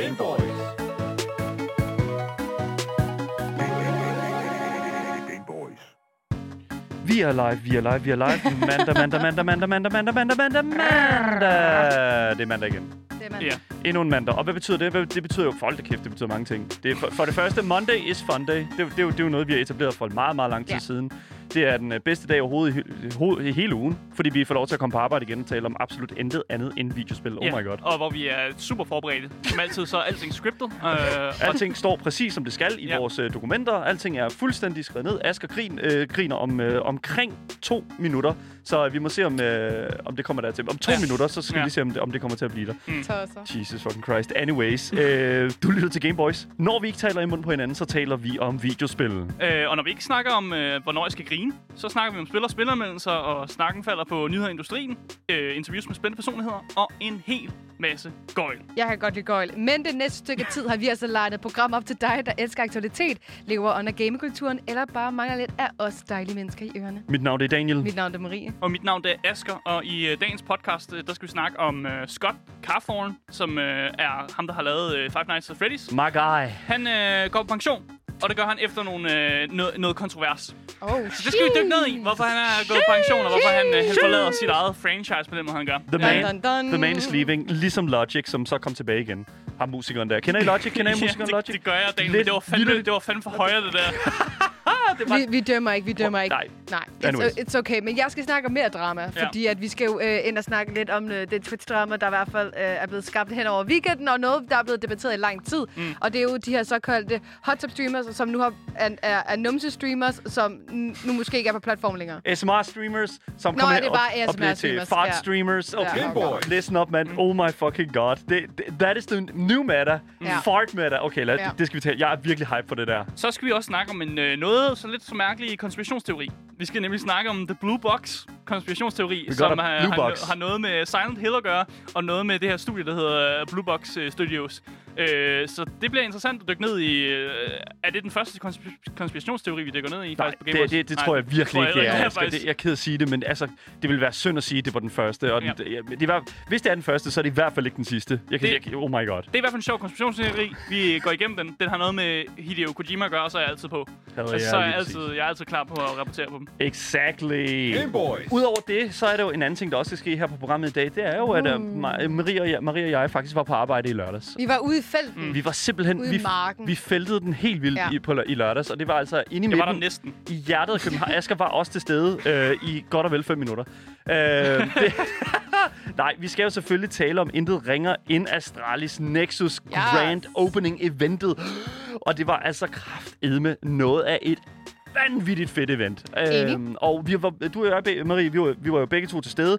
Gameboys. Vi er live, vi er live, vi er live. Mandag, mandag, mandag, mandag, mandag, mandag, mandag, mandag, mandag. Det er mandag igen. Det er man. Ja. Endnu en mandag. Og hvad betyder det? Hvad- Det betyder jo, da kæft, det betyder mange ting. Det er for, for det første, Monday is fun day. Det, er jo- det, er jo, det er jo noget, vi har etableret for meget, meget lang tid Ja. siden. Det er den øh, bedste dag overhovedet i, ho- i hele ugen, fordi vi får lov til at komme på arbejde igen og tale om absolut intet andet end videospil. Oh my god. Og hvor vi er super forberedte. Som altid, så er alting scriptet. Øh, Alting står præcis som det skal i Ja. vores øh, dokumenter. Alting er fuldstændig skrevet ned. Asger grin, øh, griner om øh, omkring to minutter. Så vi må se, om, øh, om det kommer der til. Om to Ja. minutter, så skal Ja. vi se, om det, om det kommer til at blive der. Tosser. Jesus fucking Christ. Anyways, øh, du lytter til Gameboys. Når vi ikke taler i munden på hinanden, så taler vi om videospil. Øh, og når vi ikke snakker om, øh, hvornår jeg skal grine, så snakker vi om spil- og spilleranmeldelser, og snakken falder på nyheder i industrien, øh, interviews med spændende personligheder, og en hel masse gøjl. Jeg kan godt lide gøjl. Men det næste stykke tid har vi altså lejet et program op til dig, der elsker aktualitet, lever under gamekulturen, eller bare mangler lidt af os dejlige mennesker i ørerne. Mit navn er Daniel. Mit navn er Marie. Og mit navn er Asker, og i øh, dagens podcast, øh, der skal vi snakke om øh, Scott Carthorne, som øh, er ham, der har lavet øh, Five Nights at Freddy's. My guy. Han øh, går på pension, og det gør han efter nogle, øh, noget, noget kontrovers. Oh, Så det skal vi dykke ned i, hvorfor han er gået på pension, og hvorfor han, øh, han forlader sit eget franchise på den måde, han gør. The man, Dun, dun, dun. the man is leaving. Ligesom Logic, som så kom tilbage igen. Har musikeren der. Kender I Logic? Kender I musikeren ja, Logic? det, det gør jeg, Daniel, Lidt det var, fandme, det var fandme for højere, det der. Vi, vi dømmer ikke, vi dømmer ikke. Nej. Nej, it's, it's okay. Men jeg skal snakke om mere drama, Ja. fordi at vi skal jo øh, ind og snakke lidt om øh, det Twitch-drama, der i hvert fald øh, er blevet skabt hen over weekenden, og noget, der er blevet debatteret i lang tid. Mm. Og det er jo de her såkaldte hot tub streamers, som nu har, er, er, er numse-streamers, som nu måske ikke er på platform længere. ASMR-streamers, som Nå, kommer er det og, bare og bliver til fart-streamers. Okay. Ja. Gameboys. Listen up, man. Oh my fucking god. Det, det, that is the new meta. Ja. Fart meta. Okay, lad, Ja. det skal vi tage. Jeg er virkelig hype på det der. Så skal vi også snakke om en øh, noget så lidt så mærkelig konspirationsteori. Vi skal nemlig snakke om The Blue Box konspirationsteori, som har, har, har noget med Silent Hill at gøre, og noget med det her studie, der hedder øh, Blue Box øh, Studios. Øh, så det bliver interessant at dykke ned i. Øh, er det den første konsp- konspirationsteori, vi dykker ned i? Nej, faktisk på det, Gameboys? det, det Nej, tror jeg virkelig ikke, heller jeg er. Det Jeg, skal, faktisk- det, jeg er ked at sige det, men altså, det ville være synd at sige, at det var den første. Og den, Ja. ja. det var, hvis det er den første, så er det i hvert fald ikke den sidste. Jeg kan, Det- jeg, oh my god. Det er i hvert fald en sjov konspirationsteori. Vi går igennem den. Den har noget med Hideo Kojima at gøre, så er jeg altid på. Hell Altså, yeah, så er jeg altid, jeg er altid klar på at rapportere på dem. Exactly. Gameboys. Udover det, så er der jo en anden ting, der også skal ske her på programmet i dag. Det er jo, at uh, Maria, og jeg, Maria og jeg faktisk var på arbejde i lørdags. Vi var ude i felten. Mm. Vi var simpelthen... Ude i vi, marken. vi fæltede den helt vildt Ja. i, på, i lørdags, og det var altså inde i Jeg var der midten næsten. i hjertet af København. Asger var også til stede øh, i godt og vel 5 minutter. Øh, det, nej, vi skal jo selvfølgelig tale om intet ringer end Astralis Nexus Yes. Grand Opening Eventet. Og det var altså kraftedme noget af et vanvittigt fedt event. Øhm, og vi var, du og jeg, Marie, vi var, vi var jo begge to til stede.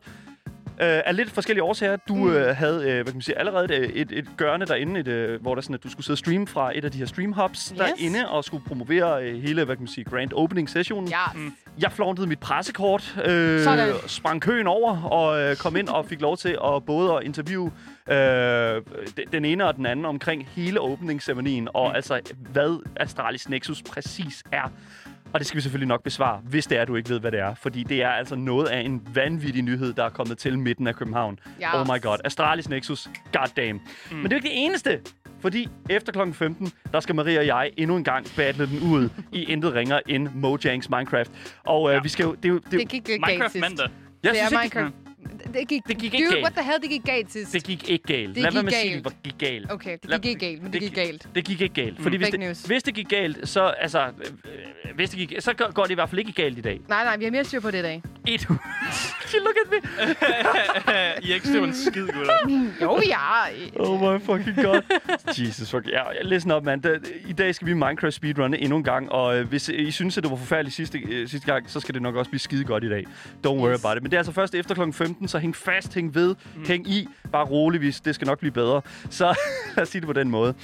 Øh, af lidt forskellige årsager. Du mm. øh, havde øh, hvad kan man sige, allerede et, et, et gørne derinde, et, øh, hvor der sådan, at du skulle sidde og streame fra et af de her stream hubs Yes. derinde, og skulle promovere øh, hele hvad kan man sige, grand opening sessionen. Ja. Mm. Jeg flauntede mit pressekort, øh, Sådan. sprang køen over og øh, kom ind og fik lov til at både at interviewe øh, de- den ene og den anden omkring hele åbningsceremonien, og Mm. altså hvad Astralis Nexus præcis er. Og det skal vi selvfølgelig nok besvare, hvis det er, du ikke ved, hvad det er. Fordi det er altså noget af en vanvittig nyhed, der er kommet til midten af København. Ja. Oh my god. Astralis Nexus. Goddamn. Mm. Men det er jo ikke det eneste. Fordi efter kl. 15, der skal Maria og jeg endnu en gang battle den ud i intet ringer end Mojangs Minecraft. Og øh, Ja. vi skal jo... Det, er jo- det, er jo- Det gik jo galt Minecraft mandag. jeg Det er synes ikke, Minecraft. Det gik, Det gik Dude, ikke galt. what the hell, det gik galt sidst. det gik ikke galt. Det Lad være gik med at sige, galt. det gik galt. Okay, det Lad- gik ikke galt, men det det gik galt. Det gik ikke galt. Fordi hvis, Fake det, news. hvis det gik galt, så, altså, øh, hvis det gik, så går går det i hvert fald ikke galt i dag. Nej, nej, vi har mere styr på det i dag. Et. Look at me. I er ikke støv en skid, gutter. Jo, ja. Oh my fucking god. Jesus fuck. Ja, listen op, mand. I dag skal vi Minecraft speedrunne endnu en gang, og øh, hvis I synes, at det var forfærdeligt sidste, øh, sidste gang, så skal det nok også blive skide godt i dag. Don't worry Yes. about it. Men det er altså først efter kl. 15, så hæng fast, hæng ved, mm. hæng i. Bare roligvis, det skal nok blive bedre. Så lad os sige det på den måde.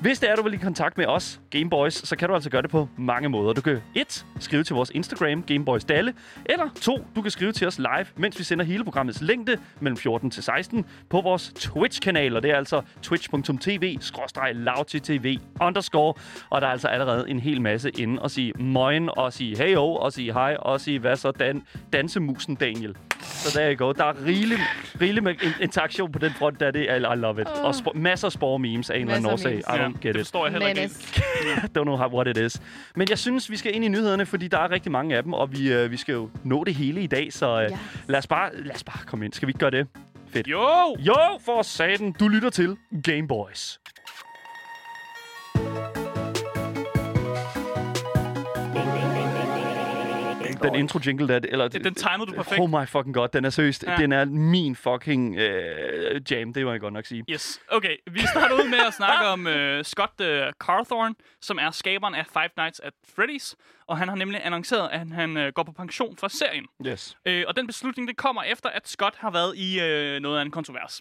Hvis det er, du vil i kontakt med os, Gameboys, så kan du altså gøre det på mange måder. Du kan et, skrive til vores Instagram, Gameboys Dalle, eller to, du kan skrive til os live, mens vi sender hele programmets længde mellem 14 til 16 på vores Twitch-kanal, og det er altså twitch.tv lavttv underscore, og der er altså allerede en hel masse inde og sige moin, og sige heyo, og sige hej, og sige hvad så, dan dansemusen Daniel. Så der go. Der er rigeligt, rigeligt med in- interaktion på den front, der er det. I, I love it. Og sp- masser af spore-memes af en eller anden årsag. I memes. don't get det it. forstår jeg heller ikke. Don't know how, what it is. Men jeg synes, vi skal ind i nyhederne, fordi der er rigtig mange af dem, og vi, øh, vi skal jo nå det hele i dag, så øh, Ja. lad, os bare, lad os bare komme ind. Skal vi ikke gøre det? Fedt. Jo! Jo, for satan. Du lytter til Game Boys. Den intro jingle der, eller... Den timede du perfekt. Oh my fucking god, den er seriøst. Ja. Den er min fucking øh, jam, det må jeg godt nok sige. Yes. Okay, vi starter ud med at snakke om uh, Scott uh, Carthorne, som er skaberen af Five Nights at Freddy's. Og han har nemlig annonceret, at han uh, går på pension fra serien. Yes. Øh, og den beslutning, det kommer efter, at Scott har været i øh, noget af en kontrovers.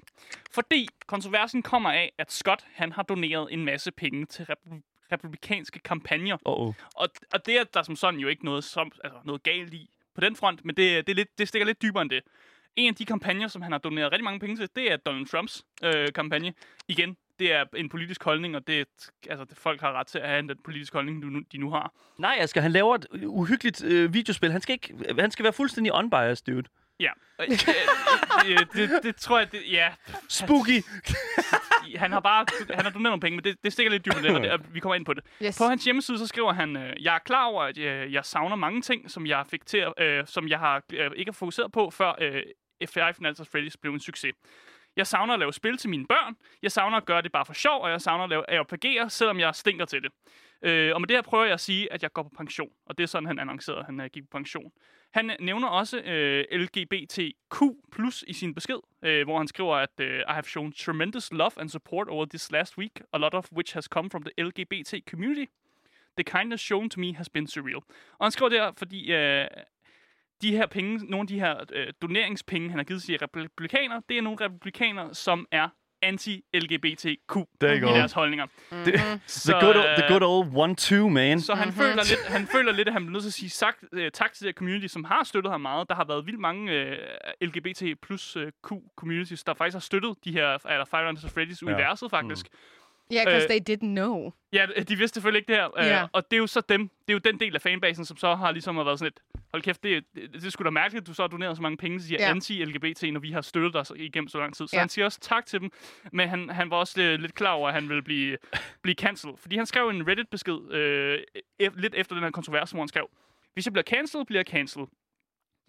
Fordi kontroversen kommer af, at Scott han har doneret en masse penge til republi- republikanske kampagner. Uh -oh. Og, og det er der som sådan jo ikke noget, som, altså, noget galt i på den front, men det, det, er lidt, det stikker lidt dybere end det. En af de kampagner, som han har doneret rigtig mange penge til, det er Donald Trumps øh, kampagne. Igen, det er en politisk holdning, og det, altså, det, folk har ret til at have den politiske holdning, de nu, de nu har. Nej, Asger, han laver et uhyggeligt øh, videospil. Han skal, ikke, han skal være fuldstændig unbiased, dude. Ja, Øh, øh, det, det, det tror jeg, det, ja, Spooky! han har bare han har doneret nogle penge, men det, det stikker lidt dybt i det, og, vi kommer ind på det. Yes. På hans hjemmeside så skriver han, øh, jeg er klar over, at øh, jeg savner mange ting, som jeg fik til, øh, som jeg har øh, ikke har fokuseret på, før øh, Five Nights at Freddy's blev en succes. Jeg savner at lave spil til mine børn. Jeg savner at gøre det bare for sjov, og jeg savner at lave RPG'er, selvom jeg stinker til det. Øh, og med det her prøver jeg at sige, at jeg går på pension. Og det er sådan, han annoncerede, at han øh, gik på pension. Han nævner også øh, LGBTQ plus i sin besked, øh, hvor han skriver, at øh, I have shown tremendous love and support over this last week, a lot of which has come from the LGBT community. The kindness shown to me has been surreal. Og han skriver der, fordi øh, de her penge, nogle af de her øh, doneringspenge, han har givet til republikanere, det er nogle republikanere, som er anti-LGBTQ i deres holdninger. Det, Så, the, good old, the good old one-two, man. så han, mm-hmm. føler lidt, han føler lidt, at han bliver nødt til at sige sagt, øh, tak til det her community, som har støttet ham meget. Der har været vildt mange øh, LGBT plus øh, Q communities, der faktisk har støttet de her, eller Five Nights at Freddy's universet faktisk. Yeah, because Øh, they didn't know. Ja, de vidste selvfølgelig ikke det her. øh, Ja. Og det er jo så dem, det er jo den del af fanbasen, som så har ligesom har været sådan lidt, hold kæft, det, det, det er sgu da mærkeligt, at du så har doneret så mange penge til Ja. anti-LGBT, når vi har støttet dig igennem så lang tid. Så Ja. han siger også tak til dem, men han, han var også lidt, lidt klar over, at han ville blive, blive cancelled. Fordi han skrev en Reddit-besked øh, ef- lidt efter den her kontrovers, hvor han skrev, hvis jeg bliver cancelled, bliver jeg cancelled.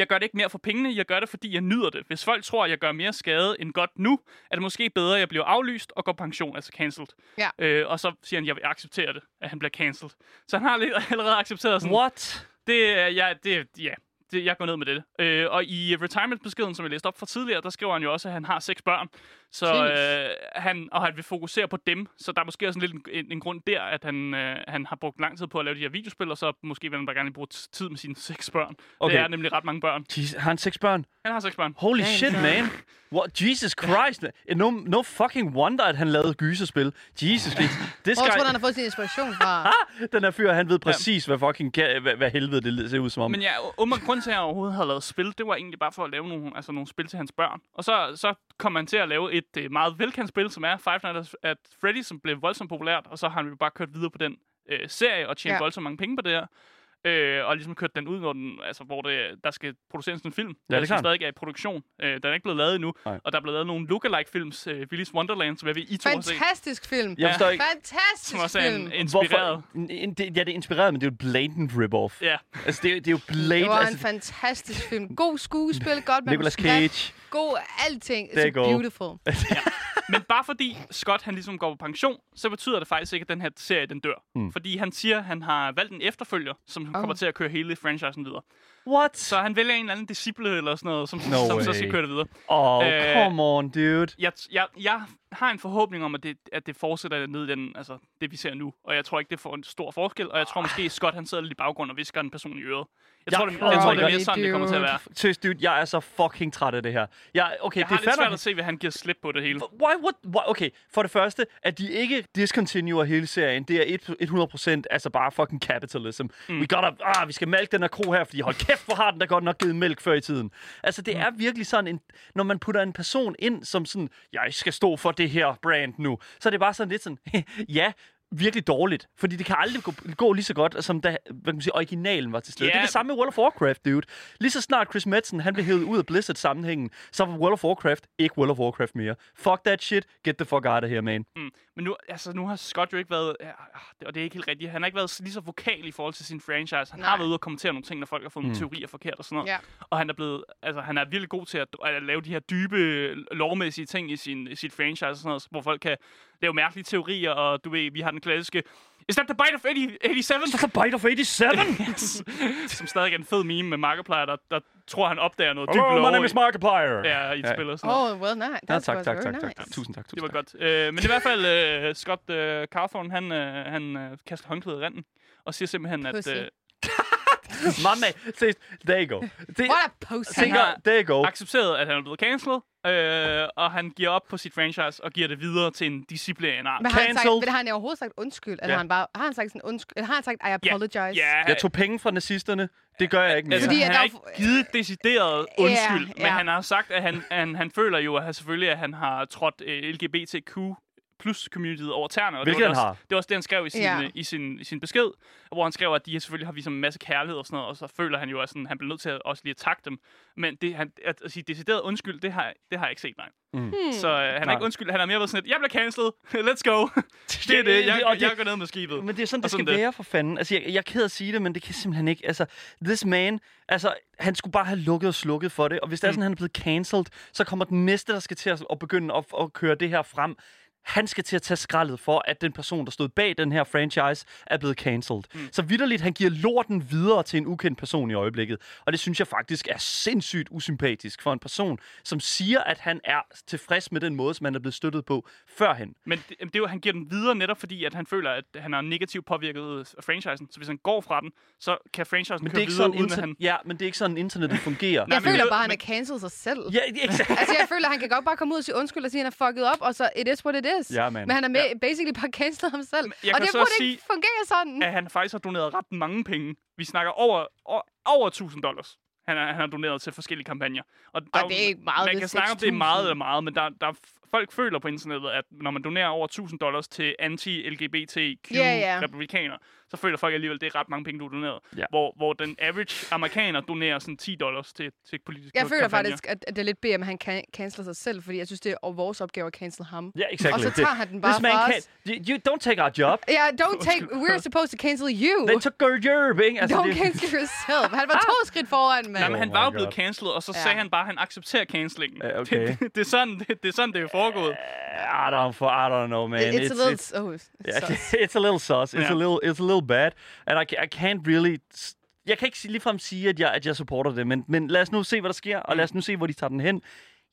Jeg gør det ikke mere for pengene, jeg gør det, fordi jeg nyder det. Hvis folk tror, at jeg gør mere skade end godt nu, er det måske bedre, at jeg bliver aflyst og går pension, altså cancelled. Ja. Øh, og så siger han, at jeg vil acceptere det, at han bliver cancelled. Så han har allerede accepteret sådan, What? det er, ja, det, ja, det, jeg går ned med det. Øh, og i retirement-beskeden, som jeg læste op fra tidligere, der skriver han jo også, at han har seks børn. Så øh, han, og han vil fokusere på dem. Så der er måske også en, lidt en, en, en grund der, at han, øh, han har brugt lang tid på at lave de her videospil, og så måske vil han bare gerne bruge tid med sine seks børn. Okay. Det er nemlig ret mange børn. Jeez, har han seks børn? Han har seks børn. Holy Damn, shit, man. What? Jesus Christ. No, no fucking wonder, at han lavede gyserspil. Jesus Christ. Det Hvor tror du, skal... han har fået sin inspiration fra? Den her fyr, han ved præcis, hvad fucking hvad, hvad helvede det ser ud som om. Men ja, ummer grund til, at jeg overhovedet havde lavet spil, det var egentlig bare for at lave nogle, altså nogle spil til hans børn. Og så, så kom man til at lave et øh, meget velkendt spil, som er Five Nights at Freddy, som blev voldsomt populært, og så har han jo bare kørt videre på den øh, serie og tjent ja. voldsomt mange penge på det her. Øh, og ligesom kørt den ud, hvor, den, altså, hvor det, der skal produceres en film, Ja, det er som klart. stadig er i produktion. Øh, den er ikke blevet lavet endnu, Nej. og der er blevet lavet nogle lookalike-films, øh, Willy's Wonderland, som jeg ved, I to Fantastisk film. Jeg forstår ikke, som Fantastisk også er film. en, inspireret. hvorfor... En- det- Ja, det er inspireret, men det er jo blatant rip-off. Ja, Altså, det er, det er jo blatant... Det var en altså, fantastisk film. God skuespil, godt Nicolas manuskript, Cage. God alting. It's you go. beautiful. Men bare fordi Scott han ligesom går på pension, så betyder det faktisk ikke, at den her serie den dør. Mm. Fordi han siger, at han har valgt en efterfølger, som oh. kommer til at køre hele franchisen videre. What? Så han vælger en eller anden disciple eller sådan noget, som, No som så way. skal køre det videre. Oh, Øh, come on, dude. Jeg, jeg, jeg har en forhåbning om, at det, at det fortsætter ned i den, altså, det, vi ser nu. Og jeg tror ikke, det får en stor forskel. Og jeg tror måske, Scott han sidder lidt i baggrunden og visker en person i øret. Jeg tror, Ja, det, jeg tror, oh det er mere sådan, det kommer til at være. Seriøst, dude, jeg er så fucking træt af det her. Jeg, okay, Jeg har det lidt fatter svært at se, hvad han giver slip på det hele. Why, what, why, okay, for det første, at de ikke discontinuer hele serien, det er et- 100% altså bare fucking capitalism. Mm. We gotta, ah, vi skal mælke den her kro her, fordi hold kæft, hvor har den da godt nok givet mælk før i tiden. Altså, det mm. er virkelig sådan en, når man putter en person ind, som sådan, jeg skal stå for det her brand nu, så er det bare sådan lidt sådan, ja, virkelig dårligt. Fordi det kan aldrig gå, gå lige så godt, som da hvad kan man sige, originalen var til stede. Ja. Det er det samme med World of Warcraft, dude. Lige så snart Chris Metzen han blev hævet ud af Blizzard-sammenhængen, så var World of Warcraft ikke World of Warcraft mere. Fuck that shit. Get the fuck out of here, man. Mm. Men nu, altså, nu har Scott jo ikke været, ja, og det er ikke helt rigtigt, han har ikke været lige så vokal i forhold til sin franchise. Han Nej. har været ude og kommentere nogle ting, når folk har fået mm. nogle teorier forkert og sådan noget. Ja. Og han er blevet, altså han er virkelig god til at, at lave de her dybe, lovmæssige ting i sin i sit franchise og sådan noget, hvor folk kan lave mærkelige teorier, og du ved, vi har den klassiske, Is that the bite of 80, 87? The Bite of 87! yes. Som stadig er en fed meme med Markiplier, der, der tror, han opdager noget dybt Hello, my lov name is Markiplier. Ja, i et spil og sådan noget. Oh, well, nice. Ja, That tak, was tak, very tak, tak, nice. tak. Tusind tak, Det tusind var tak. godt. Øh, men i hvert fald, uh, Scott uh, Carthorne, han, uh, han uh, kaster håndklædet i randen, og siger simpelthen, at... Pussy. Uh, Mamma, se, there you go. Det, What a post. Han har- there you go. accepteret, at han er blevet cancelled, øh, og han giver op på sit franchise og giver det videre til en disciplinær. Men har han, sagt, men har han overhovedet sagt undskyld? Eller Ja. har han bare har han sagt sådan undskyld? Eller har han sagt, I apologize? Ja, Jeg tog penge fra nazisterne. Det gør jeg ikke mere. Altså, Fordi han har ikke givet et decideret Ja, undskyld, men ja. han har sagt, at han, han, han føler jo at han selvfølgelig, at han har trådt øh, LGBTQ plus communityet over tæerne. Og Hvilket det var også, har. Det var også det, han skrev i sin, Ja. øh, i sin, i sin besked, hvor han skrev, at de selvfølgelig har vist en masse kærlighed og sådan noget, og så føler han jo, at sådan, han bliver nødt til at også lige at takke dem. Men det, han, at, at sige decideret undskyld, det har, det har jeg ikke set, nej. Hmm. Så øh, han Nej. ikke undskyld, han har mere været sådan et, jeg bliver cancelled, let's go. det er det, jeg, og det- jeg går ned med skibet. Men det er sådan, Og det skal sådan det. være for fanden. Altså, jeg, jeg er ked at sige det, men det kan simpelthen ikke. Altså, this man, altså, han skulle bare have lukket og slukket for det. Og hvis det er Mm. sådan, han er blevet cancelled, så kommer den næste, der skal til at, at begynde at, at køre det her frem. Han skal til at tage skraldet for, at den person, der stod bag den her franchise, er blevet cancelled. Mm. Så vidderligt, han giver lorten videre til en ukendt person i øjeblikket. Og det synes jeg faktisk er sindssygt usympatisk for en person, som siger, at han er tilfreds med den måde, som han er blevet støttet på førhen. Men det, det er jo, han giver den videre netop fordi, at han føler, at han har negativt påvirket af franchisen. Så hvis han går fra den, så kan franchisen Men det køre er ikke videre, sådan, uden at han... ja, men det er ikke sådan, internettet fungerer. Jeg føler bare, at han er cancelled sig selv. Ja, exakt. Altså, jeg føler, at han kan godt bare komme ud og sige undskyld og sige, at han er fucket op, og så it is what it is. Ja, man. Men han er med, basically bare cancelled ham selv. jeg og det burde sige- ikke fungere sådan. at han faktisk har doneret ret mange penge. Vi snakker over, over, over 1000 dollars. Han, er, han har doneret til forskellige kampagner. Og, der, Og det er ikke meget, Man kan snakke om, det er 6.000. meget eller meget, men der, der er folk føler på internettet, at når man donerer over 1000 dollars til anti-LGBTQ Ja, ja. Så føler folk alligevel, at det er ret mange penge, du har doneret. Ja. Hvor, hvor den average amerikaner donerer sådan 10 dollars til, til politiske Jeg føler kampagner. faktisk, at at det er lidt bedre, at han kan canceler sig selv, fordi jeg synes, det er vores opgave at cancel ham. Ja, exactly. Og så tager han den bare This man fra can't- os. You, you don't take our job. Ja, yeah, don't take... We're supposed to cancel you. They took our job, ikke? Altså, Don't det- cancel yourself. Han var to skridt foran, mand. Nej, men Oh han var jo blevet cancelled, og så Ja. sagde han bare, at han accepterer cancellingen. Ja, okay. Det, det, er sådan, det, det er sådan, det er foregået. I don't, for, I don't know, man. It's, a little... it's, oh, yeah, sus. it's a little sus. It's Ja. a little, it's a little bad, and I, I can't really. Jeg kan ikke ligefrem sige, at jeg, at jeg supporter det, men, men lad os nu se, hvad der sker, og lad os nu se, hvor de tager den hen.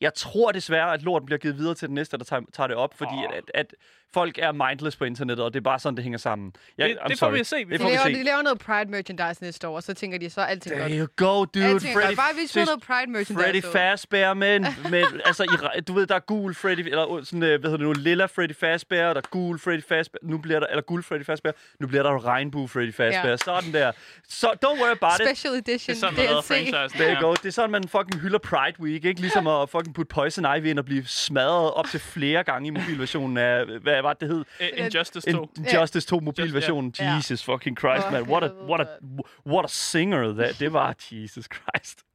Jeg tror desværre, at lorten bliver givet videre til den næste, der tager, tager det op, fordi Åh. at, at, folk er mindless på internettet, og det er bare sådan, det hænger sammen. Jeg, Det- I'm det får sorry. vi at se. Vi Det De får vi laver, se. de laver noget Pride merchandise næste år, og så tænker de, så er alting godt. There you go, dude. Alting er Freddy, godt. Bare mig seriøst, noget Pride merchandise. Freddy så. Fazbear med, med altså, i, du ved, der er gul Freddy, eller sådan, øh, hvad hedder det nu, lilla Freddy Fazbear, der er gul Freddy Fazbear, nu bliver der, eller gul Freddy Fazbear, nu bliver der regnbue Freddy Fazbear, ja. sådan der. Så, don't worry about it. Special edition. Det er sådan, man DLC. franchisen. There you go. Det er sådan, man fucking hylder Pride Week, ikke? Ligesom at fucking putte Poison Ivy ind og blive smadret op til flere gange i mobilversionen af, hvad var det, det hed? Injustice 2. Injustice 2 mobilversionen. Jesus fucking Christ, man. What a, what a, what a singer that. Det var Jesus Christ.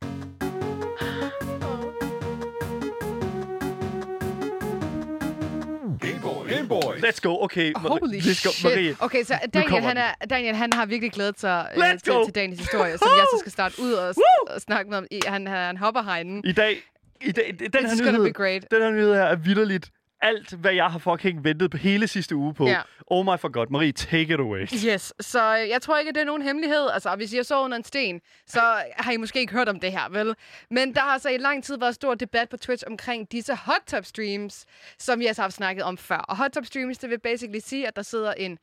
Gameboy. Let's go. Okay. Holy Let's go. shit. Marie. Okay, så Daniel han, er, Daniel, han har virkelig glædet sig øh, Let's til, go. til dagens historie, som jeg så skal starte ud og, og snakke med om. I, han, han hopper herinde. I dag, i dag den her nyhed, great. den her nyhed her er vidderligt alt, hvad jeg har fucking ventet på hele sidste uge på. Ja. Oh my for god. Marie, take it away. Yes, så jeg tror ikke, at det er nogen hemmelighed. Altså, hvis jeg så under en sten, så har I måske ikke hørt om det her, vel? Men der har så i lang tid været stor debat på Twitch omkring disse hot tub streams, som vi altså har snakket om før. Og hot tub streams, det vil basically sige, at der sidder en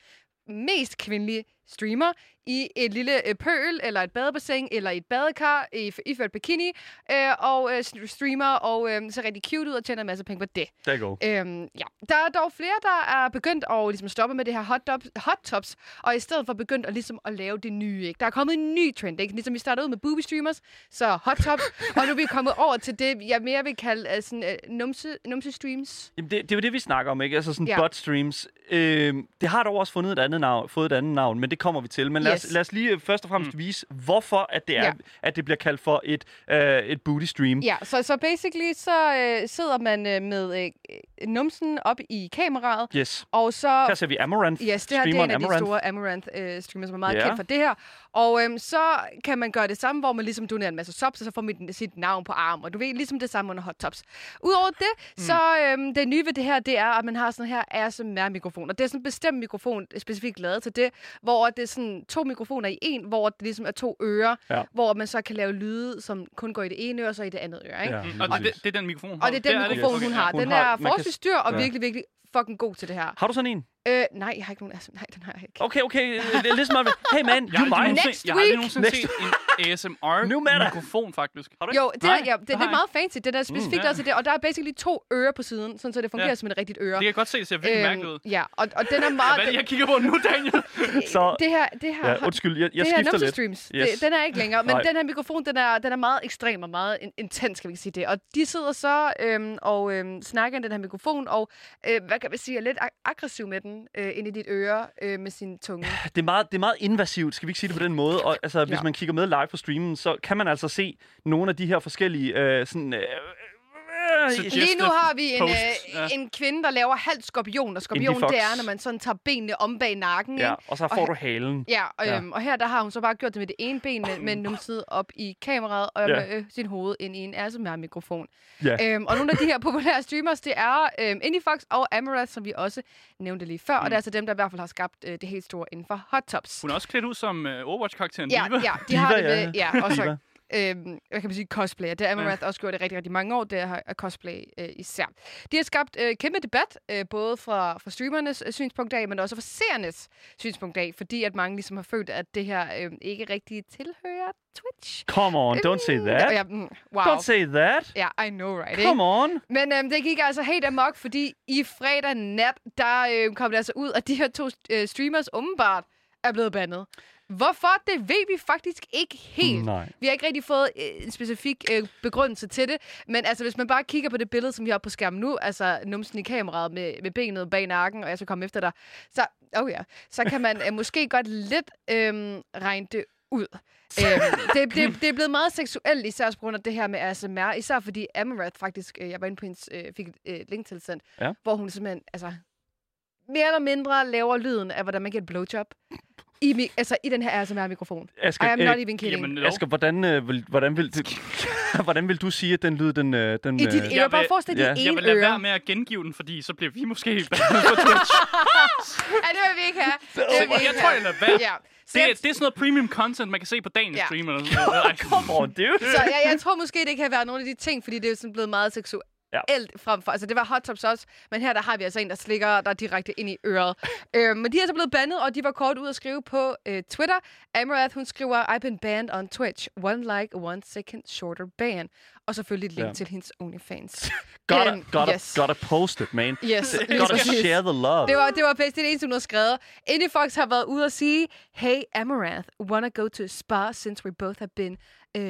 mest kvindelig streamer i et lille øh, pøl, eller et badebassin, eller et badekar, i, iført bikini, øh, og øh, streamer, og øh, ser rigtig cute ud og tjener en masse penge på det. Der go. Øhm, ja. Der er dog flere, der er begyndt at ligesom, stoppe med det her hot, tops, hot tops, og i stedet for begyndt at, ligesom, at lave det nye. Ikke? Der er kommet en ny trend, ikke? ligesom vi startede ud med booby streamers, så hot tops, og nu er vi kommet over til det, jeg mere vil kalde uh, sådan, uh, numse, numse streams. Jamen, det, det er jo det, vi snakker om, ikke? Altså sådan Ja. bot streams. Øh, det har dog også fundet et andet navn, fået et andet navn, men det kommer vi til. Men lad, Yes. os, lad os lige øh, først og fremmest mm. vise, hvorfor at det, er, Ja. at det bliver kaldt for et, øh, et booty stream. Ja, så, så basically så øh, sidder man øh, med øh, numsen op i kameraet, Yes. og så... Her ser vi Amaranth, Yes, det her det er en af de Amaranth. store Amaranth-streamere, som er meget Ja. kendt for det her. Og øhm, så kan man gøre det samme, hvor man ligesom donerer en masse subs, og så får man sit navn på arm. Og du ved, ligesom det samme under hot tops. Udover det, mm. så øhm, det nye ved det her, det er, at man har sådan her ASMR-mikrofon. Og det er sådan en bestemt mikrofon, specifikt lavet til det, hvor det er sådan to mikrofoner i en, hvor det ligesom er to ører, Ja. hvor man så kan lave lyde, som kun går i det ene øre, og så i det andet øre. Ikke? Ja, Og det, det er den mikrofon, hun Og det er den Der mikrofon, hun har. Den er forholdsvis dyr og Ja. virkelig, virkelig fucking god til det her. Har du sådan en? Øh, nej, jeg har ikke nogen ASMR. Nej, den har jeg ikke. Okay, okay. Det er ligesom at... Hey man, you mind? Next jeg har aldrig week. nogensinde Next set en. ASMR-mikrofon, faktisk. Har du Jo, det er, Nej, ja, det, det er meget fancy. Det er specifikt ja. også det. Og der er basically to ører på siden, sådan, så det fungerer Ja. som et rigtigt øre. Det kan jeg godt se, det ser virkelig mærkeligt ud. ja, og, og den er Hvad meget... er det, jeg kigger på nu, Daniel? Så- det her, det her, Ja, undskyld, jeg, jeg det skifter lidt. Streams, Yes. det, den er ikke længere. Men den her mikrofon, den er, den er meget ekstrem og meget in- intens, skal vi sige det. Og de sidder så øhm, og øhm, snakker i den her mikrofon, og øh, hvad kan man sige, er lidt ag- aggressiv med den øh, ind i dit øre øh, med sin tunge. Det er, meget, det er meget invasivt, skal vi ikke sige det på den måde. Og altså, hvis Ja. man kigger med live på streamen, så kan man altså se nogle af de her forskellige øh, sådan... Øh, Lige nu har vi en, øh, ja. en kvinde, der laver halvt skorpion, og skorpion, det er, når man sådan tager benene om bag nakken. ja, ikke? og så Og får he- du halen. Ja, og, Ja. øhm, og her der har hun så bare gjort det med det ene ben, med, med numset op i kameraet, og Ja. med øh, sin hoved ind i en ASMR-mikrofon. Ja. Øhm, og nogle af de her populære streamers, det er øhm, Indiefox og Amaranth, som vi også nævnte lige før, mm. og det er altså dem, der i hvert fald har skabt øh, det helt store inden for Hot Tops. Hun er også klædt ud som uh, Overwatch-karakteren Ja, Diva. ja, de har Diva, det ja. med, ja, og så, Øhm, hvad kan man sige, cosplay. Det har Amaranth også gjort i rigtig, rigtig mange år, det har er cosplay øh, især. De har skabt øh, kæmpe debat, øh, både fra, fra streamernes øh, synspunkt af, men også fra seernes synspunkt af, fordi at mange ligesom har følt, at det her øh, ikke rigtig tilhører Twitch. Come on, don't say Og that. Ja, mm, wow. Don't say that. Ja, I know, right? ikke? Come on. Men øhm, det gik altså helt amok, fordi i fredag nat, der øh, kom det altså ud, at de her to øh, streamers åbenbart er blevet bandet. Hvorfor? Det ved vi faktisk ikke helt. Nej. Vi har ikke rigtig fået øh, en specifik øh, begrundelse til det. Men altså, hvis man bare kigger på det billede, som vi har på skærmen nu, altså numsen i kameraet med, med benet bag nakken, og jeg skal komme efter dig, så, oh ja, så kan man øh, måske godt lidt øh, regne det ud. øhm, det, det, det er blevet meget seksuelt, især på grund af det her med ASMR. Især fordi Amaranth faktisk, øh, jeg var inde på hendes, øh, fik et øh, link tilsendt, Ja. hvor hun simpelthen, altså, mere eller mindre laver lyden af, hvordan man giver et blowjob. I, mi- altså, i den her ASMR-mikrofon. Asger, I am øh, not even kidding. Jamen, Asger, hvordan, øh, vil, hvordan, vil, du, hvordan vil du sige, at den lyd, den... Øh, den I dit øh, øre. Bare forestil ja. dit Jeg ene vil lade øre. være med at gengive den, fordi så bliver vi måske på Twitch. Ja, det vil vi ikke have. Det vil vi jeg ikke tror, have. jeg lader være. Ja. Det, jeg, er- det er sådan noget premium content, man kan se på dagens Ja. stream. Eller sådan noget. Come on, dude. så jeg, jeg tror måske, det kan være nogle af de ting, fordi det er jo sådan blevet meget seksuelt. Ja. frem for. Altså, det var hot tops også, men her der har vi altså en, der slikker der direkte ind i øret. øh, men de er så blevet bandet, og de var kort ud at skrive på øh, Twitter. Amarath, hun skriver, I've been banned on Twitch. One like, one second shorter ban. Og selvfølgelig et link Ja. til hendes OnlyFans. Gotta, Øhm, gotta, yes. gotta post it, man. Yes, Gotta share the love. Det var, det var bedst det eneste, hun har skrevet. Indie Fox har været ude og sige, Hey Amaranth, wanna go to a spa since we both have been uh,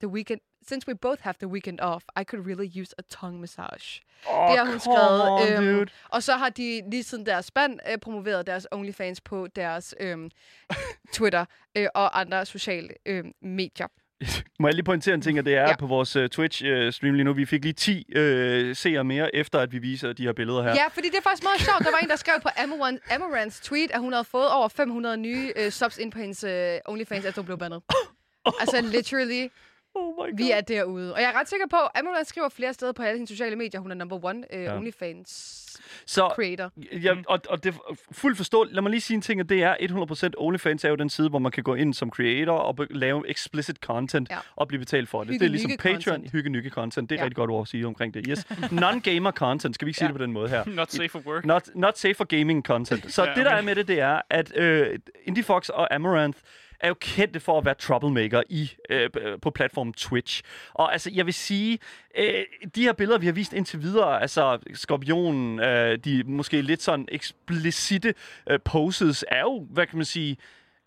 the weekend since we both have the weekend off, I could really use a tongue massage. oh, det har hun skrevet. On, øhm, dude. og så har de lige siden deres spand øh, promoveret deres OnlyFans på deres øhm, Twitter øh, og andre sociale øh, medier. Må jeg lige pointere en ting, at det er Ja. på vores uh, Twitch-stream lige nu. Vi fik lige 10 uh, seere mere, efter at vi viser de her billeder her. Ja, fordi det er faktisk meget sjovt. Der var en, der skrev på Amaran, Amarants tweet, at hun havde fået over 500 nye øh, subs ind på hendes øh, OnlyFans, efter hun blev bandet. altså literally. Oh my God. Vi er derude. Og jeg er ret sikker på, at Amaranth skriver flere steder på alle hendes sociale medier. Hun er number one uh, Ja. OnlyFans Så creator. Ja, og, og det er fuldt forståeligt. Lad mig lige sige en ting, at det er 100% OnlyFans er jo den side, hvor man kan gå ind som creator og be- lave explicit content Ja. og blive betalt for det. det er ligesom Patreon, hygge content. Det er Ja. rigtig godt ord at sige omkring det. Yes. Non-gamer content, skal vi ikke sige Ja. det på den måde her? Not safe for work. Not, not safe for gaming content. Så Ja, det, der er med det, det er, at øh, Indie Fox og Amaranth er jo kendte for at være troublemaker i, øh, på platformen Twitch. Og altså, jeg vil sige, øh, de her billeder, vi har vist indtil videre, altså Skorpionen, øh, de måske lidt sådan eksplicite øh, poses, er jo, hvad kan man sige,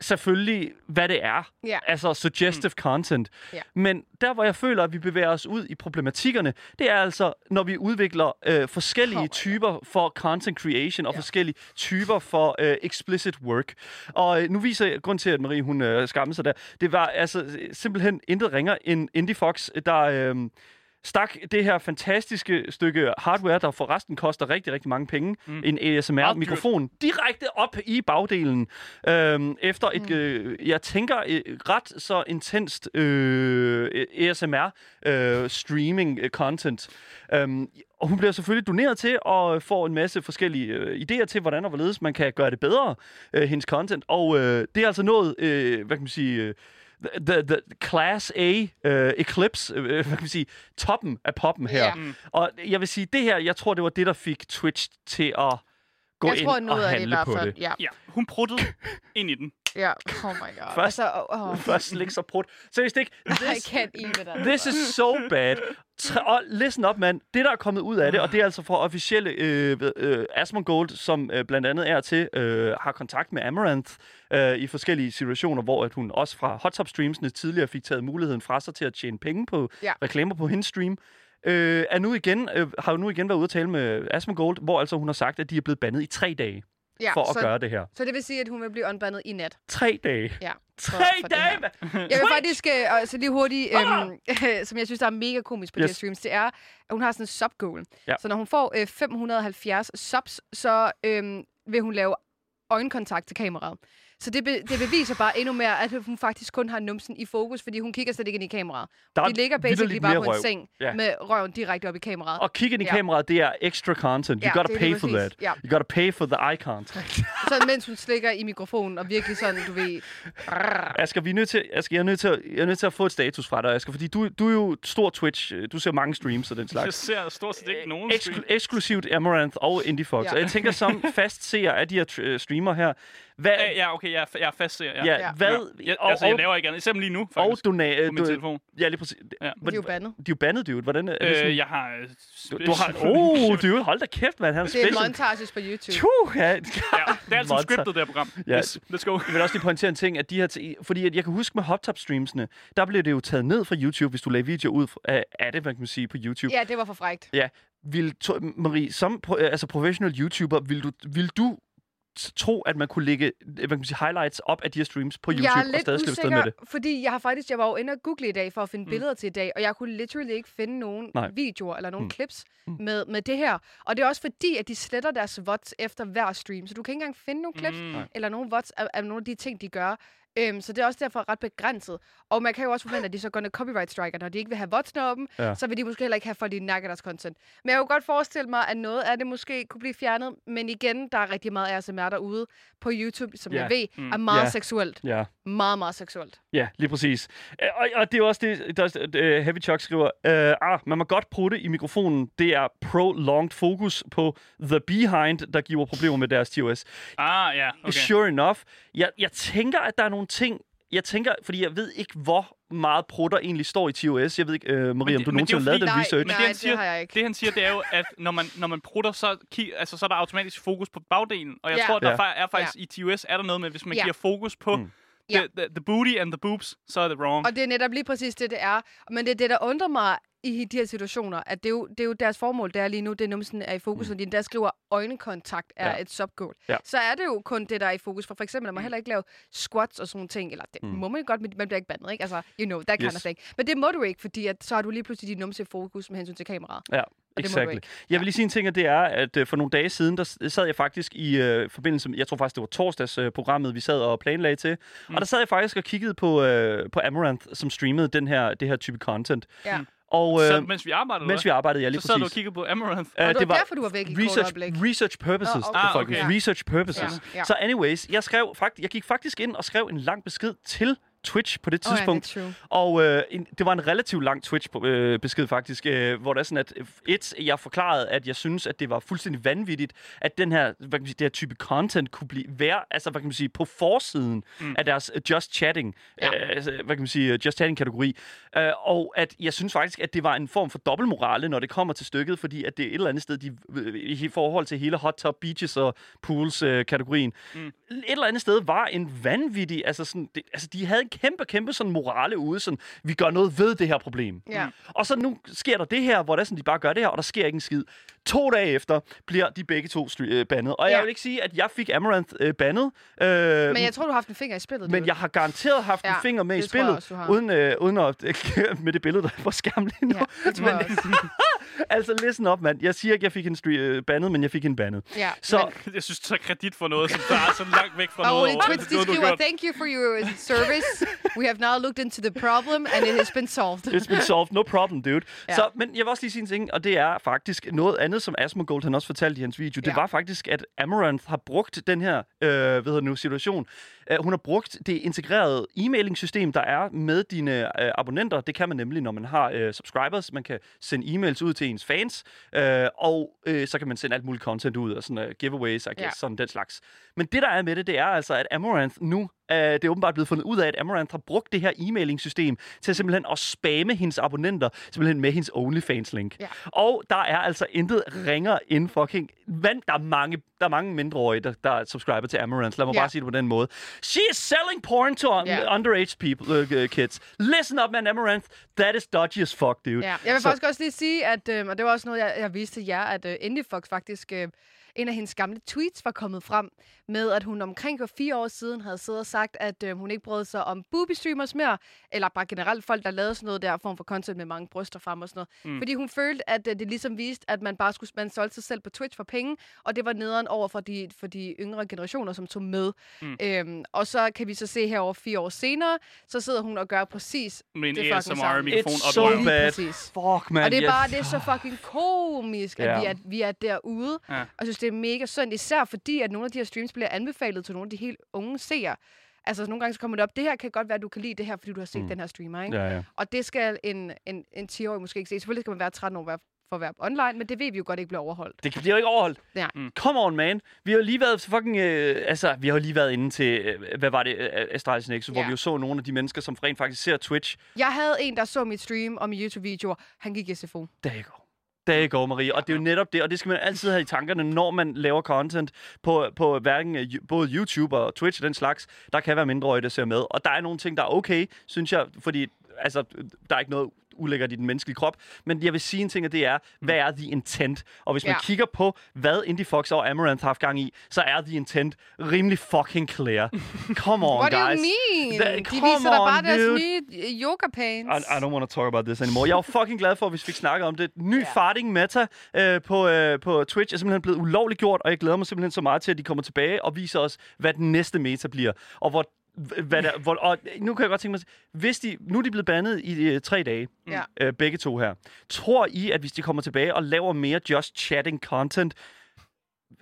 selvfølgelig, hvad det er. Ja. Altså suggestive mm. content. Ja. Men der, hvor jeg føler, at vi bevæger os ud i problematikkerne, det er altså, når vi udvikler øh, forskellige oh typer for content creation og Ja. forskellige typer for øh, explicit work. Og øh, nu viser jeg, grund til, at Marie hun øh, skammede sig der, det var altså simpelthen intet ringer end Indie Fox, der... Øh, stak det her fantastiske stykke hardware, der forresten koster rigtig, rigtig mange penge, mm. en ASMR-mikrofon, direkte op i bagdelen, øhm, efter et, Mm. øh, jeg tænker, øh, ret så intenst øh, ASMR-streaming-content. Øhm, og hun bliver selvfølgelig doneret til og får en masse forskellige øh, idéer til, hvordan og hvorledes man kan gøre det bedre, øh, hendes content. Og øh, det er altså noget, øh, hvad kan man sige... Øh, the, the Class A uh, Eclipse, uh, hvad kan man sige, toppen af poppen her. Ja. Mm. Og jeg vil sige, det her, jeg tror, det var det, der fik Twitch til at gå Jeg ind tror, og det handle hvert på fald. det. Ja. Ja, hun pruttede ind i den. Ja. Oh my god. Først- altså, oh. Først slik så prut. Seriøst ikke? I This, can't even. this is so bad. Og listen up, mand. Det, der er kommet ud af det, og det er altså fra officielle øh, øh, Asmongold, som øh, blandt andet er til, øh, har kontakt med Amaranth øh, i forskellige situationer, hvor at hun også fra Hot Top Streamsene tidligere fik taget muligheden fra sig til at tjene penge på Ja. reklamer på hendes stream. Øh, er nu igen, øh, har jo nu igen været ude at tale med Asmongold, hvor altså hun har sagt, at de er blevet bandet i tre dage Ja, for at så, gøre det her. så det vil sige, at hun vil blive unbandet i nat. Tre dage. Ja. Tre for det dage! Jeg vil faktisk, øh, altså lige hurtigt, øhm, som jeg synes, der er mega komisk på yes. de streams, det er, at hun har sådan en sub-goal. Ja. Så når hun får øh, 570 subs, så øhm, vil hun lave øjenkontakt til kameraet. Så det, be, det beviser bare endnu mere, at hun faktisk kun har numsen i fokus, fordi hun kigger slet ikke ind i kameraet. Der er De ligger basically bare på en røv. seng Ja. med røven direkte op i kameraet. Og kigge ind i Ja. kameraet, det er extra content. You Ja, gotta pay for præcis. that. Ja. You gotta pay for the eye contact. Så mens hun slikker i mikrofonen, og virkelig sådan, du ved... Asger, vi er nødt til, Asger, jeg, er nødt til, at- jeg er nødt til at få et status fra dig, Asger, fordi du, du er jo stor Twitch. Du ser mange streams og den Jeg slags. ser stort set ikke nogen Eksklu- stream. eksklusivt Amaranth og Indie Fox. Ja. Og jeg tænker, som fast seer af de her øh, streamer her, hvad... Ja, ja, okay, jeg er, jeg er fast ser, ja. ja, Ja. hvad... Ja. Jeg, og, altså, jeg og, laver ikke andet. Især lige nu, og faktisk, dona- på min du, telefon. Ja, lige præcis. Ja. De er jo bandet. De er jo bandet, dude. Hvordan er det sådan? Øh, jeg har... øh, du, du har... Oh, dude, hold da kæft, mand. Han Det er montages på YouTube. Tjuh, ja. Ja, det er altid scriptet, det her program. Ja. Yes, let's go. Jeg vil også lige pointere en ting, at de her t- fordi at jeg kan huske med hot top streamsene, der blev det jo taget ned fra YouTube, hvis du lagde video ud af, af det, hvad kan man sige, på YouTube. Ja, det var for frægt. Ja. Vil, to, Marie, som pro, altså professional YouTuber, vil du, vil du tro, at man kunne lægge hvad kan man sige, highlights op af de her streams på YouTube jeg er og lidt stadig slippe sted med det? fordi jeg har faktisk, jeg var jo inde og google i dag for at finde mm. billeder til i dag, og jeg kunne literally ikke finde nogen Nej. videoer eller nogen Mm. mm. clips med, med det her. Og det er også fordi, at de sletter deres VODs efter hver stream, så du kan ikke engang finde nogen clips Mm. eller nogen VODs af, af nogle af de ting, de gør. Øhm, så det er også derfor ret begrænset. Og man kan jo også forvente, at de så går ned copyright striker, når de ikke vil have VODs'ene oppe, Ja. ja. så vil de måske heller ikke have for, at de nakker deres content. Men jeg kunne godt forestille mig, at noget af det måske kunne blive fjernet. Men igen, der er rigtig meget ASMR derude på YouTube, som Ja. jeg ved Mm. er meget Ja. seksuelt. Ja. Meget, meget seksuelt. Ja, lige præcis. Og, og det er jo også det, der uh, Heavy Chuck skriver. Uh, ah, man må godt prutte i mikrofonen. Det er prolonged focus på the behind, der giver problemer med deres TOS. Ah, ja, okay. Sure enough. Jeg, jeg tænker, at der er nogle ting... Jeg tænker, fordi jeg ved ikke, hvor meget prutter egentlig står i TOS. Jeg ved ikke, uh, Marie, om det- du det nogensinde har lavet den Nej, research. Men nej, det, han det siger, har jeg ikke. det han siger, det er jo, at når man, når man prutter, så, ki- altså, så er der automatisk fokus på bagdelen. Og jeg Ja. tror, der Ja. er faktisk i TOS, er der noget med, hvis man Ja. giver fokus på Mm. Ja. the, the, the booty and the boobs, så er det wrong. Og det er netop lige præcis det, det er. Men det er det, der undrer mig i de her situationer, at det er jo, det er jo deres formål, der er lige nu, det er numsen er i fokus, mm. de der skriver øjenkontakt er Ja. et subgoal. Ja. Så er det jo kun det, der er i fokus. For for eksempel, man må heller ikke lave squats og sådan nogle ting, eller det Mm. mm. må man godt, men man bliver ikke bandet, ikke? Altså, you know, that kind Yes. of thing. Men det må du ikke, fordi at, så har du lige pludselig din numse i fokus med hensyn til kameraet. Ja. Og det Exactly. Jeg vil lige sige en ting, og det er, at øh, for nogle dage siden, der sad jeg faktisk i øh, forbindelse med, jeg tror faktisk, det var torsdagsprogrammet, øh, programmet, vi sad og planlagde til. Mm. Og der sad jeg faktisk og kiggede på, øh, på Amaranth, som streamede den her, det her type content. Ja. Og Så, øh, mens vi arbejdede, mens vi arbejdede, ja, lige så sad du og præcis. kiggede på Amaranth. Øh, Og det var derfor, du var væk i et kort research, øjeblik. research purposes. Nå, okay. Ah, okay. Research purposes. Ja, ja. Så anyways, jeg, skrev, fakt, jeg gik faktisk ind og skrev en lang besked til Twitch på det Oh, tidspunkt. that's true. Og øh, en, det var en relativt lang Twitch-besked faktisk, øh, hvor der er sådan, at øh, et, jeg forklarede, at jeg synes, at det var fuldstændig vanvittigt, at den her, hvad kan man sige, det her type content kunne blive være, altså hvad kan man sige, på forsiden mm. af deres øh, Just Chatting, ja. øh, altså, hvad kan man sige, øh, Just Chatting-kategori. Øh, og at jeg synes faktisk, at det var en form for dobbeltmorale, når det kommer til stykket, fordi at det er et eller andet sted, de, øh, i forhold til hele hot tub beaches og pools-kategorien, mm. et eller andet sted var en vanvittig, altså sådan, det, altså de havde en kæmpe, kæmpe sådan morale ude, sådan, vi gør noget ved det her problem. Ja. Og så nu sker der det her, hvor der sådan, de bare gør det her, og der sker ikke en skid. To dage efter bliver de begge to øh, bandet. Og ja. Jeg vil ikke sige, at jeg fik Amaranth øh, bandet, øh, Men jeg tror, du har haft en finger i spillet. men dude. jeg har garanteret haft ja, en finger med i det spillet, også, du uden, øh, uden at, med det billede, der er på skærmen lige nu. Ja, det tror jeg også. altså, listen op, mand. Jeg siger ikke, jeg fik en stre- øh, bandet, men jeg fik en bandet. Ja, Så men- Jeg synes, du tager kredit for noget, som der er så langt væk fra Og noget. Over. Twitch, skriver, thank you for your service. We have now looked into the problem, and it has been solved. It's been solved, no problem, dude. Ja. Så, men jeg vil også lige sige en ting, og det er faktisk noget andet, som Asmongold han også fortalte i hans video. Det Ja. var faktisk, at Amaranth har brugt den her øh, hvad hedder det nu, situation. Uh, hun har brugt det integrerede e-mailing-system, der er med dine øh, abonnenter. Det kan man nemlig, når man har øh, subscribers. Man kan sende e-mails ud til ens fans, øh, og øh, så kan man sende alt muligt content ud, og sådan uh, giveaways, I guess, Ja. sådan den slags. Men det, der er med det, det er altså, at Amaranth nu, øh, det er åbenbart blevet fundet ud af, at Amaranth har brugt det her e-mailing-system til simpelthen at spamme hendes abonnenter, simpelthen med hendes OnlyFans-link. Ja. Og der er altså intet ringer end fucking... Vand, der, er mange, der er mange mindreårige, der, der subscriber til Amaranth. Lad mig Ja. bare sige det på den måde. She is selling porn to un- Ja. underage people, uh, kids. Listen up, man, Amaranth. That is dodgy as fuck, dude. Ja. Jeg vil Så- faktisk også lige sige, at, øh, og det var også noget, jeg, jeg viste til jer, at øh, Indie Fox faktisk, øh, en af hendes gamle tweets var kommet frem med, at hun omkring for fire år siden havde siddet og sagt, at øh, hun ikke brød sig om booby streamers mere, eller bare generelt folk, der lavede sådan noget der form for content med mange bryster frem og sådan noget. Mm. Fordi hun følte, at øh, det ligesom viste, at man bare skulle man solgte sig selv på Twitch for penge, og det var nederen over for de, for de yngre generationer, som tog med. Mm. Øhm, og så kan vi så se herover fire år senere, så sidder hun og gør præcis Med en det fucking samme. It's so bad. Præcis. Fuck, man. Og det er yes. bare, det er så fucking komisk, at Ja. vi, er, vi er derude. Ja. Og jeg synes, det er mega synd, især fordi, at nogle af de her streams bliver anbefalet til nogle af de helt unge seere. Altså, så nogle gange så kommer det op, det her kan godt være, at du kan lide det her, fordi du har set mm. den her streamer, ikke? Ja, ja. Og det skal en, en, en 10-årig måske ikke se. Selvfølgelig skal man være 13 år for at være online, men det ved vi jo godt ikke bliver overholdt. Det bliver jo ikke overholdt. Ja. Mm. Come on, man. Vi har jo lige været fucking... Øh, altså, vi har jo lige været inde til... Øh, hvad var det? Øh, Astralis Nexus, hvor Ja. vi jo så nogle af de mennesker, som rent faktisk ser Twitch. Jeg havde en, der så mit stream og mine YouTube-videoer. Han gik i SFO. Der you go. Der Marie. Og det er jo netop det, og det skal man altid have i tankerne, når man laver content på, på hverken øh, både YouTube og Twitch og den slags. Der kan være mindreårige, der ser med. Og der er nogle ting, der er okay, synes jeg, fordi altså, der er ikke noget ulækkert i den menneskelige krop. Men jeg vil sige en ting, og det er, hvad er the intent? Og hvis man Ja. kigger på, hvad Indie Fox og Amaranth har haft gang i, så er the intent rimelig fucking clear. Come on, What do guys. you mean? The- de viser da bare on, deres dude. nye øh, yoga pants. I, I don't want to talk about this anymore. Jeg er jo fucking glad for, at vi fik snakket om det. Ny Ja. farting meta øh, på, øh, på Twitch er simpelthen blevet ulovligt gjort, og jeg glæder mig simpelthen så meget til, at de kommer tilbage og viser os, hvad den næste meta bliver. Og hvor hvad der, hvor, og nu kan jeg godt tænke mig, hvis de, nu er de blevet bandet i øh, tre dage, Ja. øh, begge to her. Tror I, at hvis de kommer tilbage og laver mere just chatting content,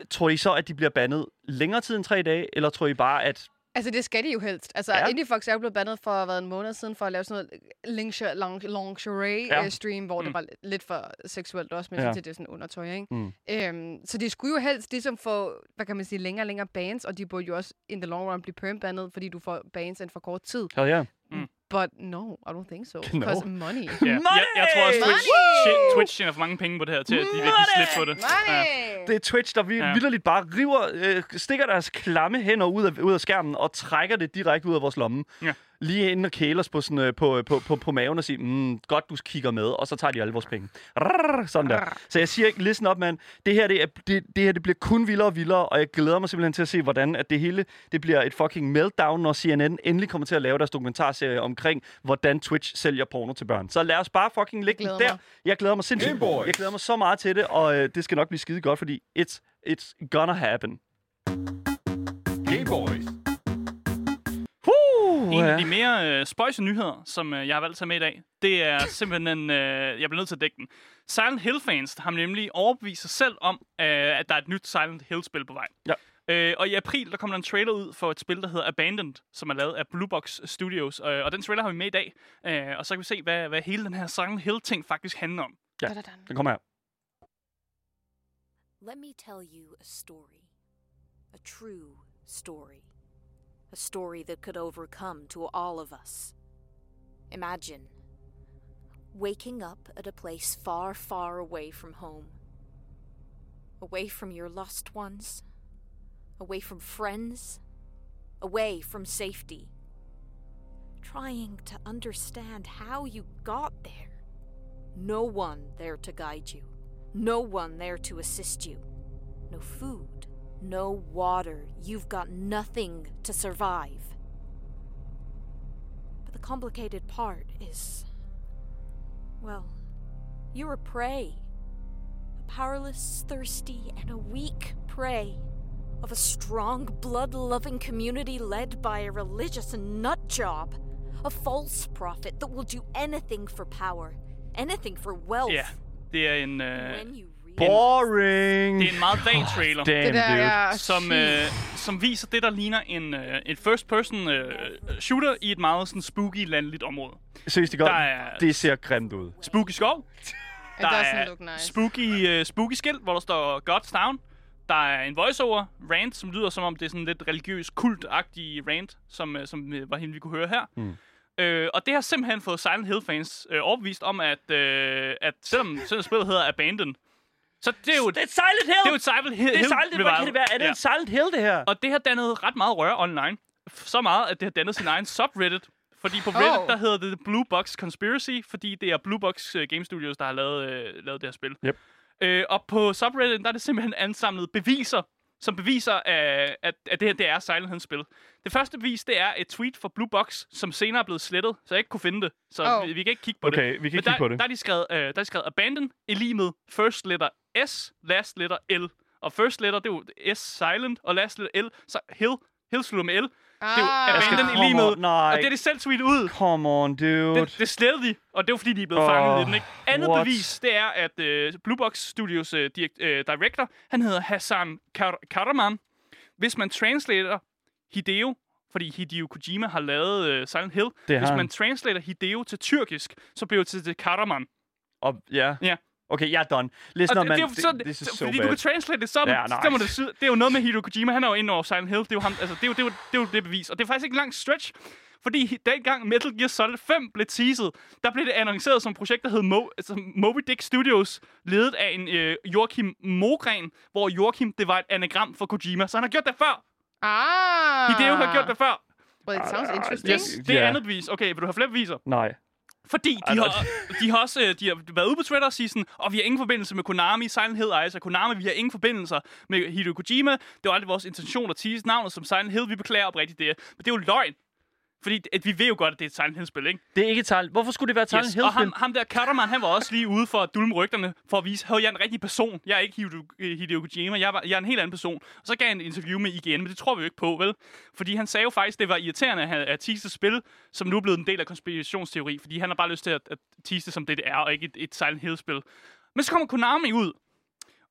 tror I så, at de bliver bandet længere tid end tre dage, eller tror I bare, at Altså, det skal de jo helst. Altså, Ja. Indie Fox er jo blevet bandet for hvad, en måned siden for at lave sådan noget lingerie, lingerie Ja. ja. stream, hvor mm. det Mm. var lidt for seksuelt også, men Ja. ja. det er sådan undertøj, ikke? Mm. Øhm, så de skulle jo helst ligesom få, hvad kan man sige, længere og længere bands, og de burde jo også in the long run blive perm-bandet, fordi du får bands inden for kort tid. hell yeah. But no, I don't think so. No. Because money. Ja. Jeg, jeg tror også, Twitch, Money! shit, Twitch tjener for mange penge på det her, til at de vil give slip på det. Money! Det er Twitch, der vi Ja. ja. vidderligt bare river, øh, stikker deres klamme hænder ud af, ud af skærmen og trækker det direkte ud af vores lomme. Ja. Lige ind og kæle os på, sådan, øh, på, på, på, på maven og sige, mm, godt, du kigger med, og så tager de alle vores penge. Rrrr, sådan der. Så jeg siger ikke, listen op, mand. Det her, det, er, det, det her det bliver kun vildere og vildere, og jeg glæder mig simpelthen til at se, hvordan at det hele det bliver et fucking meltdown, når CNN endelig kommer til at lave deres dokumentarserie omkring, hvordan Twitch sælger porno til børn. Så lad os bare fucking lægge den der. mig. Jeg glæder mig sindssygt. Gameboys. Jeg glæder mig så meget til det, og øh, det skal nok blive skide godt, fordi it's, it's gonna happen. Game Boys. En af de mere øh, spøjse nyheder, som øh, jeg har valgt at tage med i dag, det er simpelthen, øh, jeg bliver nødt til at dække den. Silent Hill-fans har nemlig overbevist sig selv om, øh, at der er et nyt Silent Hill-spil på vej. Ja. Øh, og i april, der kommer der en trailer ud for et spil, der hedder Abandoned, som er lavet af Blue Box Studios. Øh, og den trailer har vi med i dag. Øh, og så kan vi se, hvad, hvad hele den her Silent Hill-ting faktisk handler om. Ja. Den kommer her. Let me tell you a story. A true story. A story that could overcome to all of us. Imagine waking up at a place far, far away from home. Away from your lost ones. Away from friends. Away from safety. Trying to understand how you got there. No one there to guide you. No one there to assist you. No food. No water. You've got nothing to survive. But the complicated part is. Well, you're a prey. A powerless, thirsty, and a weak prey. Of a strong, blood loving community led by a religious nut job. A false prophet that will do anything for power, anything for wealth. Ja, det er en, Boring! det er en meget vag trailer. Damn, Det der dude. er... som, øh, som viser det, der ligner en, øh, en first-person øh, shooter i et meget sådan spooky landligt område. Seriøst, det, godt. Der er- det ser grimt ud. Spooky skov. Der er look nice. spooky, uh, spooky skilt, hvor der står God's Town. Der er en voiceover rant, som lyder som om det er sådan lidt religiøs kult-agtig rant, som, uh, som uh, var hende, vi kunne høre her. Mm. Øh, og det har simpelthen fået Silent Hill-fans øh, overbevist om, at, øh, at selvom, selvom spillet hedder Abandoned, så det er jo, Det er et Silent Hill! det er jo et Silent Hill det er Silent Hill. Hvad kan det være? Er det Ja. en Silent Hill, det her? Og det har dannet ret meget røre online. Så meget, at det har dannet sin egen subreddit. Fordi på Reddit, Oh. der hedder det The Blue Box Conspiracy, fordi det er Blue Box uh, Game Studios, der har lavet, uh, lavet det her spil. Yep. Øh, og på subreddit, der er det simpelthen ansamlet beviser, som beviser, uh, at, at det her det er Silent Hill-spil. Det første bevis, det er et tweet fra Blue Box, som senere er blevet slettet, så jeg ikke kunne finde det. Så Oh. vi, vi kan ikke kigge på Okay, det. vi kan ikke Men kigge der, på det. Der er de skrevet, uh, der er de skrevet abandon, er lige med first letter S, last letter L. Og first letter, det er jo S silent, og last letter L, så Hill, Hill slutter med L. Det er jo Ah. abandon i lige med. nej. Og det er det selv tweet ud. Come on, dude. Det, det slettede de, og det var fordi, de er blevet Åh, fanget i den, ikke? Andet what? bevis, det er, at uh, Blue Box Studios uh, direkt, uh, director, han hedder Hassan Kar- Karaman. Hvis man translater Hideo, fordi Hideo Kojima har lavet uh, Silent Hill, Det hvis han. man translater Hideo til tyrkisk, så bliver det til det Karaman. Og, ja. Ja. Okay, jeg er done. Listen Og up, man. det, det, er så, is det, so fordi bad. du kan translate det så, Ja, må det, sy- det er jo noget med Hideo Kojima, han er jo inde over Silent Hill, det er jo, ham, altså, det, er jo, det, er jo, det, er jo, det, er jo det bevis. Og det er faktisk ikke en lang stretch, fordi dengang Metal Gear Solid 5 blev teaset, der blev det annonceret som et projekt, der hed Mo, altså Moby Dick Studios, ledet af en øh, Joachim Mogren, hvor Joachim, det var et anagram for Kojima. Så han har gjort det før. Ah. Hideo har gjort det før. Well, it sounds interesting. Yes, det er Ja. andet bevis. Okay, vil du have flere beviser? Nej. Fordi de har, de har også øh, de har været ude på Twitter og sige sådan, og vi har ingen forbindelse med Konami, Silent Hill Eyes og Konami, vi har ingen forbindelser med Hideo Kojima. Det var aldrig vores intention at tease navnet som Silent Hill, vi beklager oprigtigt det. Men det er jo løgn. Fordi at vi ved jo godt, at det er et Silent Hill-spil, ikke? Det er ikke et Silent Hvorfor skulle det være et Silent Yes. Hill Og ham, ham der Cutterman, han var også lige ude for at dulme rygterne, for at vise, at jeg er en rigtig person. Jeg er ikke Hideo, Hideo Kojima, jeg, var, jeg er en helt anden person. Og så gav han et interview med IGN, men det tror vi jo ikke på, vel? Fordi han sagde jo faktisk, at det var irriterende at have at tease et spil, som nu er blevet en del af konspirationsteori, fordi han har bare lyst til at, at tease det som det, det er, og ikke et, et Silent Hill-spil. Men så kommer Konami ud,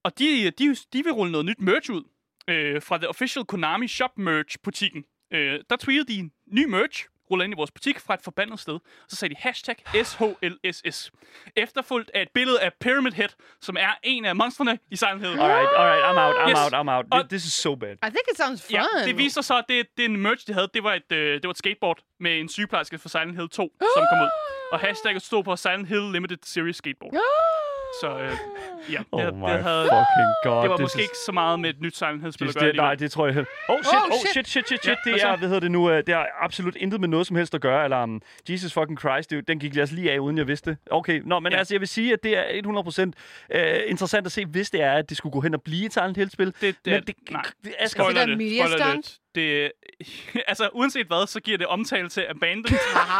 og de, de, de vil rulle noget nyt merch ud øh, fra The Official Konami Shop Merch-butikken. Øh, der tweetede de en ny merch, ruller ind i vores butik fra et forbandet sted. Så sagde de hashtag SHLSS. Efterfulgt af et billede af Pyramid Head, som er en af monstrene i Silent Hill. Alright, alright, I'm out, I'm Yes. out, I'm out. Og- This is so bad. I think it sounds fun. Ja, det viser sig så, at det, det er en merch, de havde. Det var et, øh, det var et skateboard med en sygeplejerske fra Silent Hill 2, som kom ud. Og hashtagget stod på Silent Hill Limited Series Skateboard. Så øh, ja, det, Oh det, my havde, fucking god. det var er måske så- ikke så meget med et nyt Silent Hill-spil at Det, gøre det, nej, det tror jeg heller. Oh shit, Oh, shit. shit, shit, shit, shit. Ja, det hvad er, hedder det nu, øh, det har absolut intet med noget som helst at gøre. Eller, um, Jesus fucking Christ, det, den gik jeg altså lige af, uden jeg vidste det. Okay, nå, men Ja. altså, jeg vil sige, at det er 100% øh, interessant at se, hvis det er, at det skulle gå hen og blive et Silent Hill-spil. Det, det, men det, nej. det, Asger, det det, stunt? det. det altså, uanset hvad, så giver det omtale til Abandoned.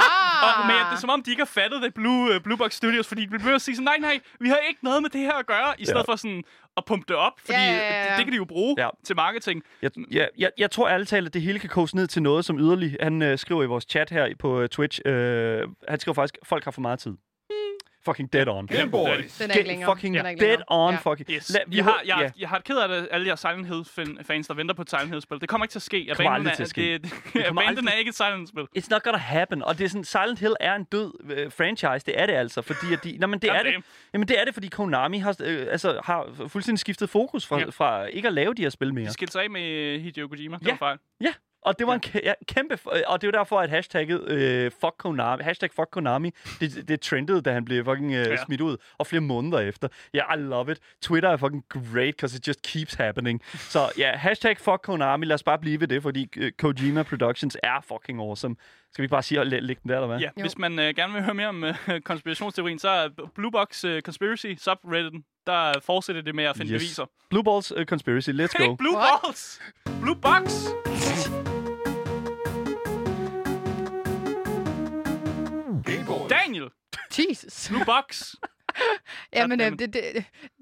Og, men det er som om, de ikke har fattet det Blue, uh, Blue Box Studios, fordi de bliver at sige sådan, nej, nej, vi har ikke noget med det her at gøre, i stedet Ja. for sådan at pumpe det op, fordi ja, ja, ja. Det, det kan de jo bruge Ja. til marketing. Jeg, jeg, jeg, jeg tror ærligt talt, at det hele kan koges ned til noget, som yderlig. Han øh, skriver i vores chat her på øh, Twitch. Øh, han skriver faktisk, folk har for meget tid. Fucking dead on. Game Boys. Den er ikke længere. Fucking Den er ikke dead længere. on. Ja. Fucking. Yes. Lad- vi jeg, har, jeg, ja. jeg har et ked af det, alle jer Silent Hill-fans, der venter på et Silent Hill-spil. Det kommer ikke til at ske. kommer Abandoned aldrig til at ske. Det, det, kommer Abandoned aldrig- er ikke et Silent Hill-spil. It's not gonna happen. Og det er sådan, Silent Hill er en død øh, franchise. Det er det altså, fordi at de... Nå, men det er det. Jamen, det er det, fordi Konami har, øh, altså, har fuldstændig skiftet fokus fra, Ja. fra ikke at lave de her spil mere. De skilte sig af med Hideo Kojima. Det Ja. var fejl. Ja, og det var en kæ- ja, kæmpe... øh, Og det er jo derfor, at hashtagget øh, fuck Konami, hashtag fuck Konami, det, det trendede, da han blev fucking øh, Ja. smidt ud. Og flere måneder efter. Ja, yeah, I love it. Twitter er fucking great, because it just keeps happening. Så ja, hashtag fuck Konami. Lad os bare blive ved det, fordi øh, Kojima Productions er fucking awesome. Skal vi ikke bare sige, at læ- lægge den der, eller hvad? Ja, Jo. hvis man øh, gerne vil høre mere om øh, konspirationsteorien, så er Blue Box øh, Conspiracy subredditen, der fortsætter det med at finde Yes. beviser. Blue Balls uh, Conspiracy, let's er go. Blue What? Balls! Blue Box! Jesus. Blue Box! Jamen, øh, det, det,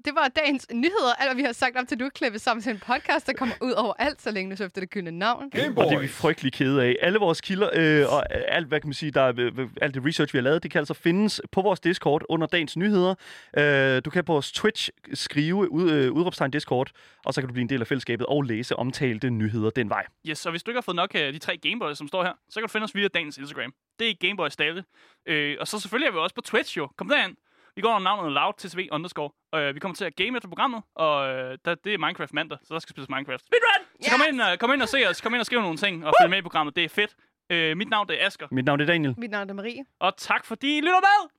det var dagens nyheder. Alt, hvad vi har sagt op til, du er klippet sammen til en podcast, der kommer ud over alt, så længe du så efter det gyldne navn. Game Og det er vi frygtelig kede af. Alle vores kilder øh, og øh, alt, hvad kan man sige, der er, øh, alt det research, vi har lavet, det kan altså findes på vores Discord under dagens nyheder. Øh, du kan på vores Twitch skrive ud, øh, udråbstegn Discord, og så kan du blive en del af fællesskabet og læse omtalte nyheder den vej. Yes, og hvis du ikke har fået nok af de tre Gameboys, som står her, så kan du finde os via dagens Instagram. Det er Gameboys Dalle. Øh, og så selvfølgelig er vi også på Twitch jo. Kom derind. Vi går under navnet Loud TSV underscore. Øh, vi kommer til at game efter programmet, og øh, der, det er Minecraft mandag, så der skal spilles Minecraft. Speedrun! Så kom, Yes! ind, uh, kom ind og se os. Kom ind og skriv nogle ting og følg med i programmet. Det er fedt. Øh, mit navn det er Asker. Mit navn er Daniel. Mit navn er Marie. Og tak fordi I lytter med!